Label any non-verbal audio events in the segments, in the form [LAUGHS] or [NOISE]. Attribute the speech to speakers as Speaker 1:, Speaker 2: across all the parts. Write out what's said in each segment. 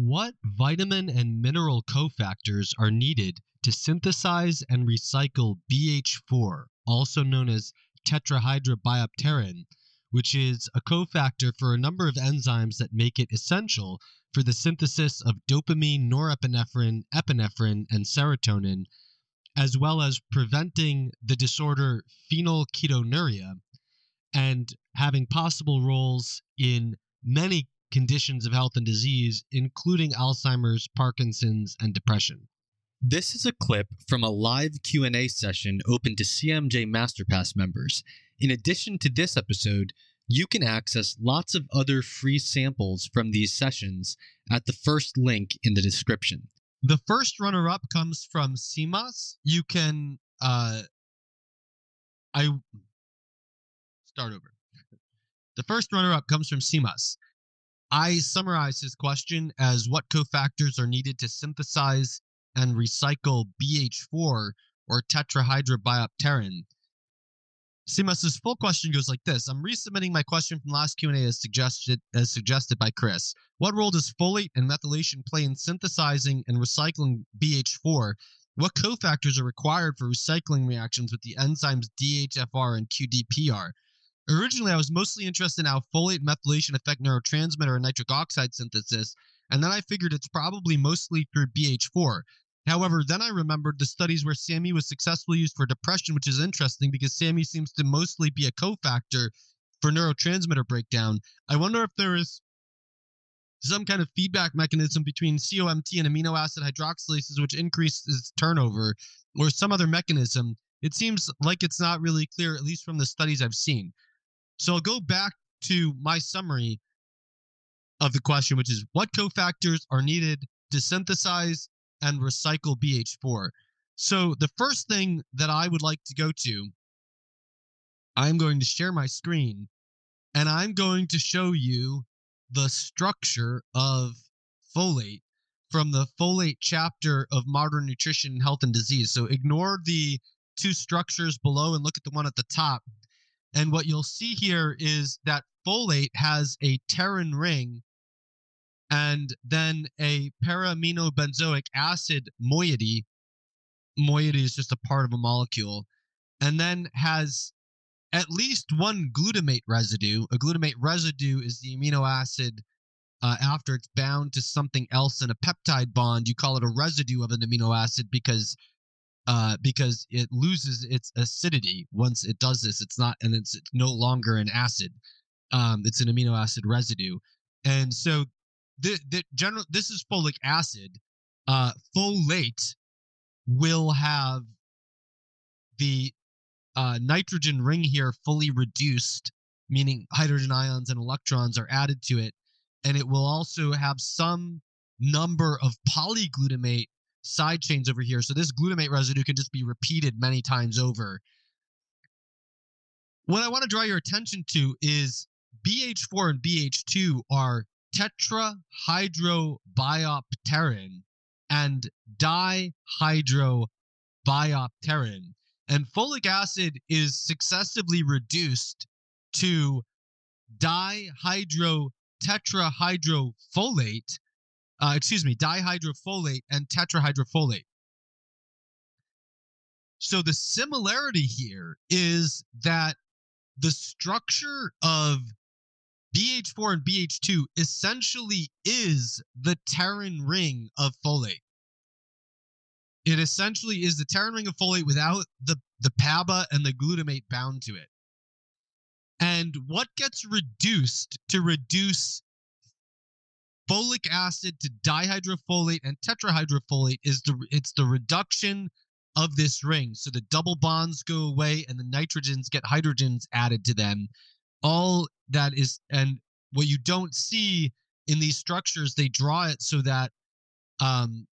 Speaker 1: What vitamin and mineral cofactors are needed to synthesize and recycle BH4, also known as tetrahydrobiopterin, which is a cofactor for a number of enzymes that make it essential for the synthesis of dopamine, norepinephrine, epinephrine, and serotonin, as well as preventing the disorder phenylketonuria and having possible roles in many conditions of health and disease, including Alzheimer's, Parkinson's, and depression.
Speaker 2: This is a clip from a live Q&A session open to CMJ Masterpass members. In addition to this episode, you can access lots of other free samples from these sessions at the first link in the description.
Speaker 1: The first runner up comes from CMAS. You can uh I start over. The first runner up comes from CMAS. I summarize his question as what cofactors are needed to synthesize and recycle BH4 or tetrahydrobiopterin. CMAS's full question goes like this. I'm resubmitting my question from last Q&A as suggested as suggested by Chris. What role does folate and methylation play in synthesizing and recycling BH4? What cofactors are required for recycling reactions with the enzymes DHFR and QDPR? Originally, I was mostly interested in how folate methylation affect neurotransmitter and nitric oxide synthesis, and then I figured it's probably mostly through BH4. However, then I remembered the studies where SAMe was successfully used for depression, which is interesting because SAMe seems to mostly be a cofactor for neurotransmitter breakdown. I wonder if there is some kind of feedback mechanism between COMT and amino acid hydroxylases, which increases turnover, or some other mechanism. It seems like it's not really clear, at least from the studies I've seen. So I'll go back to my summary of the question, which is what cofactors are needed to synthesize and recycle BH4? So the first thing that I would like to go to, I'm going to share my screen and I'm going to show you the structure of folate from the folate chapter of modern nutrition health and disease so ignore the two structures below and look at the one at the top and what you'll see here is that folate has a pterin ring and then a para-aminobenzoic acid moiety. Moiety is just a part of a molecule. And then has at least one glutamate residue. A glutamate residue is the amino acid uh, after it's bound to something else in a peptide bond. You call it a residue of an amino acid because uh, because it loses its acidity once it does this. It's not, and it's no longer an acid. Um, it's an amino acid residue, and so the the general this is folic acid. Uh, folate will have the uh, nitrogen ring here fully reduced, meaning hydrogen ions and electrons are added to it, and it will also have some number of polyglutamate side chains over here. So this glutamate residue can just be repeated many times over. What I want to draw your attention to is BH4 and BH2 are tetrahydrobiopterin and dihydrobiopterin. And folic acid is successively reduced to dihydrotetrahydrofolate uh, excuse me, dihydrofolate and tetrahydrofolate. So the similarity here is that the structure of BH4 and BH2 essentially is the pterin ring of folate. It essentially is the pterin ring of folate without the, the PABA and the glutamate bound to it. And what gets reduced to reduce folic acid to dihydrofolate and tetrahydrofolate is the it's the reduction of this ring. So the double bonds go away and the nitrogens get hydrogens added to them. All that is and what you don't see in these structures, they draw it so that um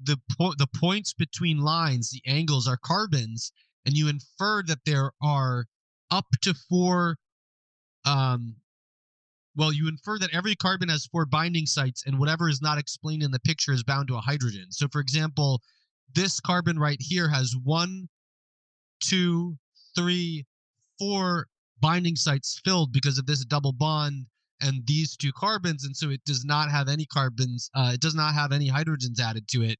Speaker 1: the po- the points between lines, the angles are carbons, and you infer that there are up to four um well, you infer that every carbon has four binding sites, and whatever is not explained in the picture is bound to a hydrogen. So, for example, this carbon right here has one, two, three, four binding sites filled because of this double bond and these two carbons, and so it does not have any carbons. Uh, it does not have any hydrogens added to it.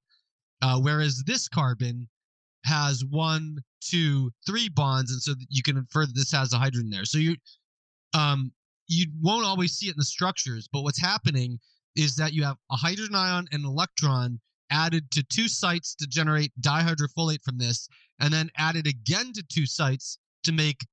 Speaker 1: Uh, whereas this carbon has one, two, three bonds, and so you can infer that this has a hydrogen there. So you, um, you won't always see it in the structures, but what's happening is that you have a hydrogen ion and an electron added to two sites to generate dihydrofolate from this, and then added again to two sites to make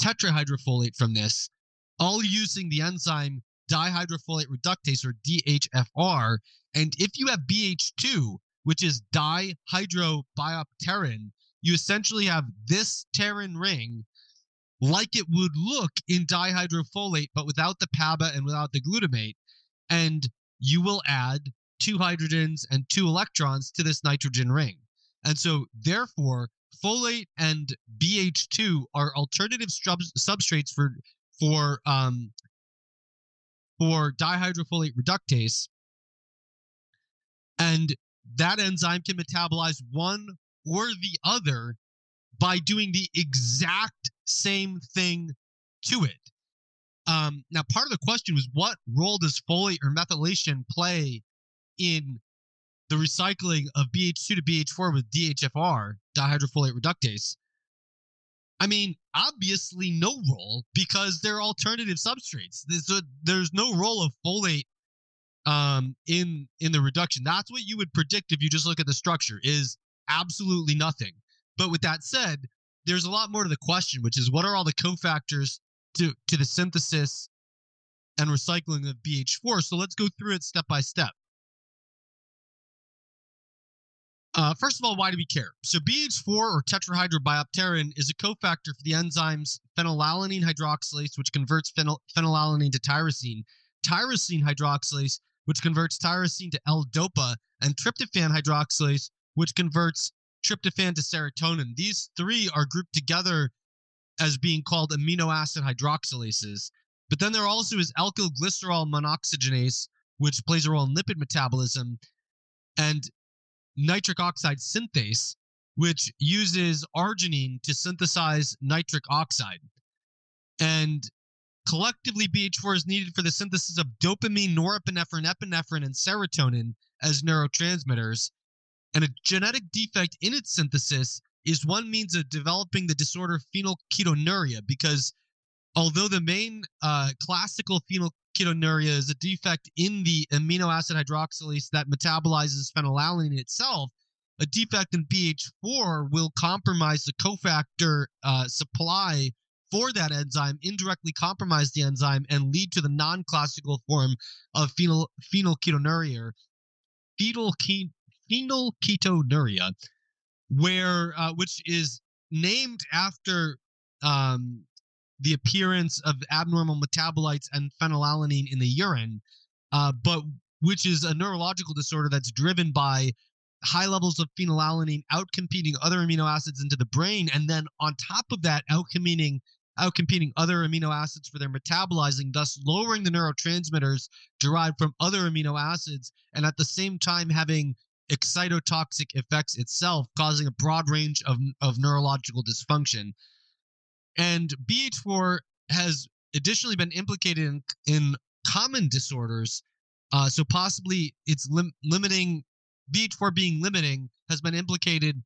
Speaker 1: tetrahydrofolate from this, all using the enzyme dihydrofolate reductase or DHFR. And if you have BH2, which is dihydrobiopterin, you essentially have this pterin ring like it would look in dihydrofolate, but without the PABA and without the glutamate. And you will add two hydrogens and two electrons to this nitrogen ring. And so, therefore, folate and BH2 are alternative sub- substrates for for um, for dihydrofolate reductase, and that enzyme can metabolize one or the other by doing the exact same thing to it. Um, now, part of the question was what role does folate or methylation play in the recycling of BH2 to BH4 with DHFR, dihydrofolate reductase? I mean, obviously no role because they're alternative substrates. There's, a, there's no role of folate um, in in the reduction. That's what you would predict if you just look at the structure. Is absolutely nothing. But with that said, there's a lot more to the question, which is what are all the cofactors to to the synthesis and recycling of BH4? So let's go through it step by step. Uh, first of all, why do we care? So BH4 or tetrahydrobiopterin is a cofactor for the enzymes phenylalanine hydroxylase, which converts phenyl- phenylalanine to tyrosine, tyrosine hydroxylase, which converts tyrosine to L-DOPA, and tryptophan hydroxylase, which converts tryptophan to serotonin. These three are grouped together as being called amino acid hydroxylases. But then there also is alkyl glycerol monooxygenase, which plays a role in lipid metabolism, and nitric oxide synthase, which uses arginine to synthesize nitric oxide. And collectively, BH4 is needed for the synthesis of dopamine, norepinephrine, epinephrine, and serotonin as neurotransmitters. And a genetic defect in its synthesis is one means of developing the disorder phenylketonuria because although the main uh, classical phenylketonuria is a defect in the amino acid hydroxylase that metabolizes phenylalanine itself, a defect in BH4 will compromise the cofactor uh, supply for that enzyme, indirectly compromise the enzyme, and lead to the non-classical form of phenyl phenylketonuria, fetal phenylketonuria, where uh, which is named after um, the appearance of abnormal metabolites and phenylalanine in the urine, uh, but which is a neurological disorder that's driven by high levels of phenylalanine outcompeting other amino acids into the brain, and then on top of that, outcompeting outcompeting other amino acids for their metabolizing, thus lowering the neurotransmitters derived from other amino acids, and at the same time having excitotoxic effects itself, causing a broad range of, of neurological dysfunction. And BH4 has additionally been implicated in, in common disorders. Uh, so possibly it's lim- limiting, BH4 being limiting has been implicated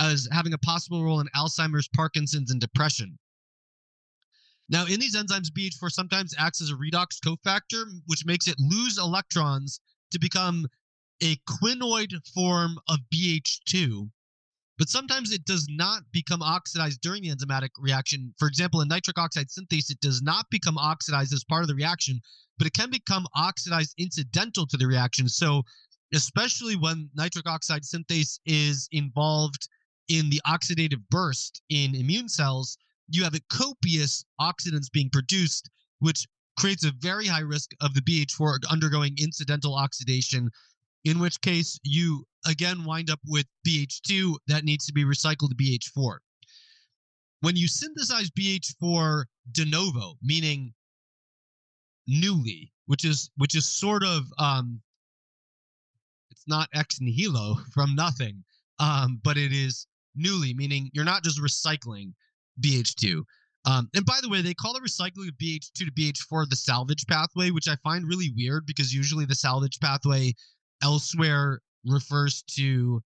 Speaker 1: as having a possible role in Alzheimer's, Parkinson's, and depression. Now, in these enzymes, BH4 sometimes acts as a redox cofactor, which makes it lose electrons to become a quinoid form of BH2, but sometimes it does not become oxidized during the enzymatic reaction. For example, in nitric oxide synthase, it does not become oxidized as part of the reaction, but it can become oxidized incidental to the reaction. So, especially when nitric oxide synthase is involved in the oxidative burst in immune cells, you have a copious oxidants being produced, which creates a very high risk of the BH4 undergoing incidental oxidation in which case you again wind up with BH2 that needs to be recycled to BH4. When you synthesize BH4 de novo, meaning newly, which is which is sort of um it's not ex nihilo [LAUGHS] from nothing, um, but it is newly, meaning you're not just recycling BH2. Um, and by the way, they call the recycling of BH2 to BH4 the salvage pathway, which I find really weird because usually the salvage pathway elsewhere refers to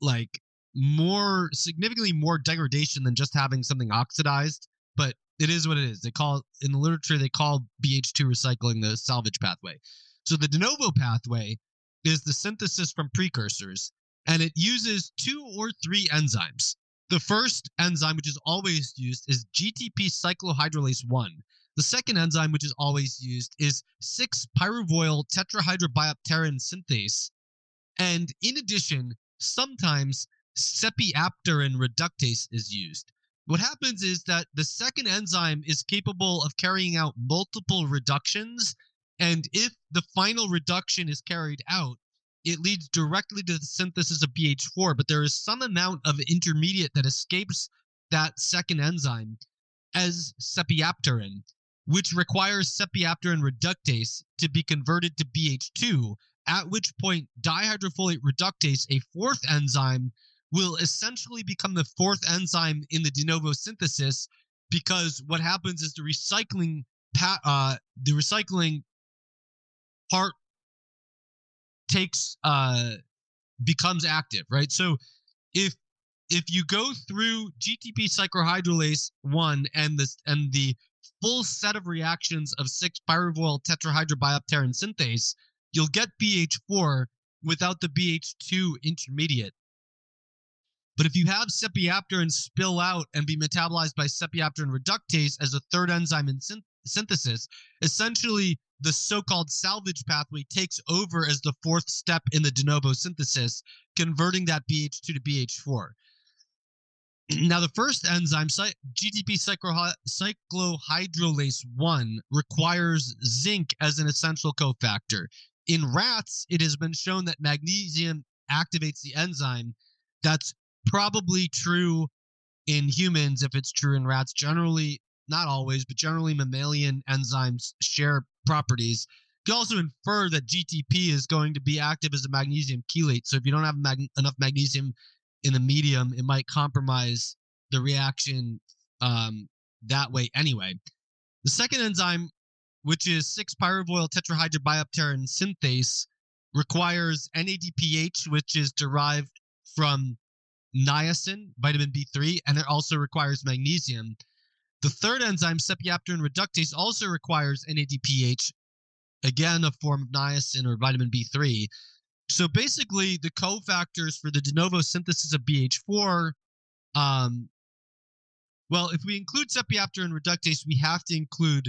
Speaker 1: like more significantly more degradation than just having something oxidized. But it is what it is. They call in the literature they call BH2 recycling the salvage pathway. So the de novo pathway is the synthesis from precursors, and it uses two or three enzymes. The first enzyme, which is always used, is GTP cyclohydrolase 1. The second enzyme, which is always used, is 6 pyruvoyl tetrahydrobiopterin synthase. And in addition, sometimes sepiapterin reductase is used. What happens is that the second enzyme is capable of carrying out multiple reductions. And if the final reduction is carried out, it leads directly to the synthesis of BH4, but there is some amount of intermediate that escapes that second enzyme as sepiapterin, which requires sepiapterin reductase to be converted to BH2, at which point dihydrofolate reductase, a fourth enzyme, will essentially become the fourth enzyme in the de novo synthesis because what happens is the recycling uh, the recycling part takes uh becomes active, right? So if if you go through GTP cyclohydrolase one and this and the full set of reactions of six pyruvoyl tetrahydrobiopterin synthase, you'll get BH4 without the BH2 intermediate. But if you have sepiapterin spill out and be metabolized by sepiapterin reductase as a third enzyme in syn- synthesis, essentially the so-called salvage pathway takes over as the fourth step in the de novo synthesis, converting that BH2 to BH4. Now, the first enzyme, GTP cyclohydrolase 1, requires zinc as an essential cofactor. In rats, it has been shown that magnesium activates the enzyme. That's probably true in humans if it's true in rats. Generally, not always, but generally, mammalian enzymes share properties. You can also infer that GTP is going to be active as a magnesium chelate. So if you don't have mag- enough magnesium in the medium, it might compromise the reaction um, that way anyway. The second enzyme, which is 6 pyruvoyl tetrahydrobiopterin synthase, requires NADPH, which is derived from niacin, vitamin B3, and it also requires magnesium. The third enzyme, sepiapterin reductase, also requires NADPH, again, a form of niacin or vitamin B3. So basically, the cofactors for the de novo synthesis of BH4, um, well, if we include sepiapterin reductase, we have to include